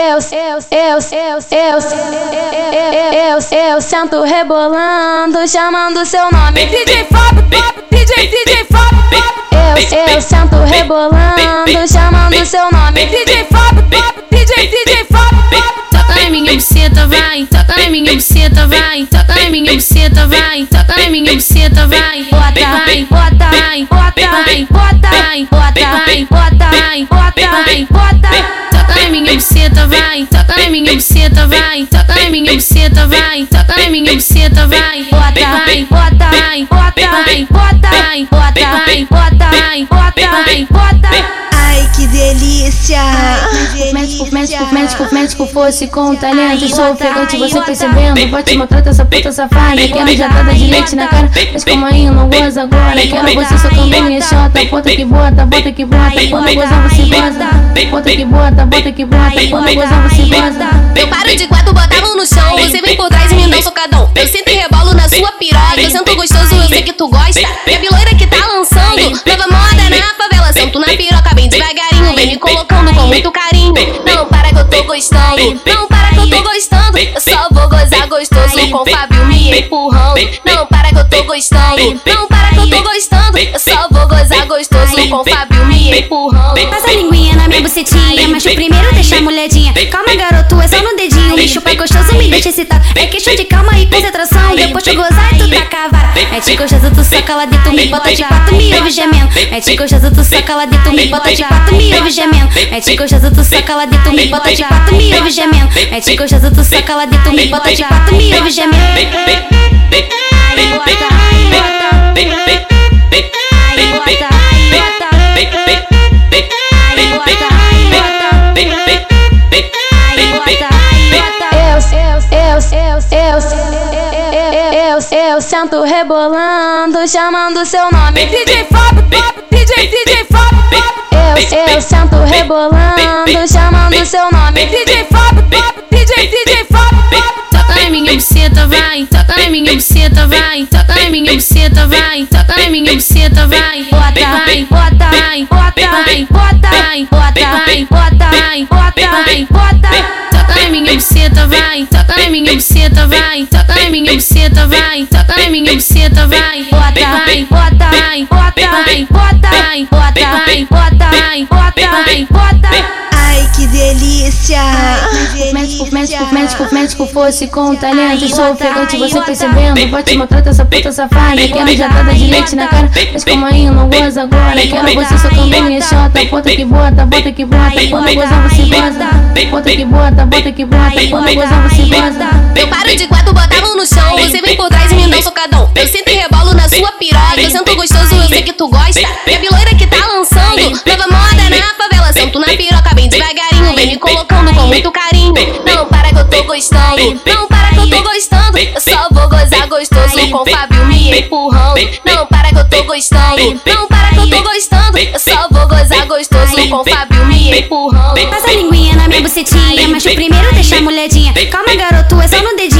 eu, eu, eu, eu, eu, eu, eu, sento rebolando, chamando seu nome. DJ Fábio, DJ, DJ Fábio, eu, eu, sento rebolando, chamando seu nome. DJ Fábio, DJ, DJ Fábio. Toca na minha buceta, vai, toca na minha buceta, vai, toca na minha buceta, vai, toca na minha buceta, vai. Bota, vai, bota, vai, bota, vai, bota, vai, bota, vai, bota, vai, bota, vai, bota. Minha buceta, vai, toca na minha buceta, vai, toca na minha buceta, vai, toca na minha buceta, vai. Bota, vai, bota, vai, bota, vai, bota, vai, bota, vai, bota, vai, Médico, médico, médico, fosse com talento. Sou ofegante, você percebendo. Bote, maltrata essa puta safada. Quero já tá de leite na cara. Mas como aí não goza agora. Quero você socando minha chota. Bota que bota, bota que bota. Quando gozar você goza. Bota que bota, bota que bota. Quando gozar você goza. Eu paro de quatro, bota a mão no chão. Você vem por trás e me dá um socadão. Eu sempre rebolo na sua piroca. Eu sento gostoso, eu sei que tu gosta. E a biloira que tá lançando. Nova moda na Sento na piroca bem devagarinho. Vem me colocando com muito carinho. Não para que eu tô gostando. Não para que eu tô gostando. Eu só vou gozar gostoso com o Fábio me empurrando. Não para que eu tô gostando. Não para que eu tô gostando. Eu só vou gozar gostoso com o Fábio me empurrando. Passa a linguinha na minha bucetinha, mas o primeiro deixa a mulherzinha. Calma, garoto, é só no dedinho. Me chupa gostoso, me deixa excitado. É questão de calma e concentração. Depois tu gozar e tu taca a vara. É te gostoso, tu soca lá dentro, me bota de quatro, me ouve gemendo. É te gostoso, tu soca lá dentro, me bota de quatro, me ouve gemendo. É te gostoso, tu soca lá dentro, me bota de quatro, me ouve gemendo. É te gostoso, tu soca lá dentro, me bota de quatro, me ouve gemendo. Eu sento rebolando, chamando seu nome. DJ Fábio, DJ, DJ Fábio, Eu, eu sento rebolando, chamando seu nome. DJ Fábio, DJ, DJ Fábio. Toca na minha buceta, vai, toca na minha buceta, vai, toca na minha buceta, vai, toca na minha buceta, vai. Bota, vai, bota, vai, bota, vai, bota, vai, bota, vai, bota, vai, bota, vai, bota. Minha buceta, vai, toca na minha buceta, vai, toca na minha buceta, vai, toca na minha buceta, vai. Bota, vai, bota, vai, bota, vai, bota, vai, bota, vai, bota, vai, bota, vai, bota. Ai, delícia! Médico, médico, médico, médico fosse com talento. Sou ofegante, você percebendo. Bote, maltrata essa puta safada. Quero já tá de leite na cara. Mas como aí não goza agora. Quero você socando minha chota. Bota que bota, bota que bota. Quando gozar você goza. Bota que bota, bota que bota. Quando gozar você goza. Eu paro de quatro, bota a mão no chão. Você vem por trás e me dá um socadão. Eu sempre rebolo na sua piroca. Eu sento gostoso, eu sei que tu gosta. E a biloira que tá lançando. Nova moda na favela. Sento na piroca bem devagarinho. Colocando com muito carinho. Não para que eu tô gostando. Não para que eu tô gostando. Eu só vou gozar gostoso com o Fábio me empurrando. Não para que eu tô gostando. Não para que eu tô gostando. Eu só vou gozar gostoso com o Fábio me empurrando. Passa a linguinha na minha bucetinha, mas o primeiro deixa a mulherzinha. Calma, garoto, é só no dedinho.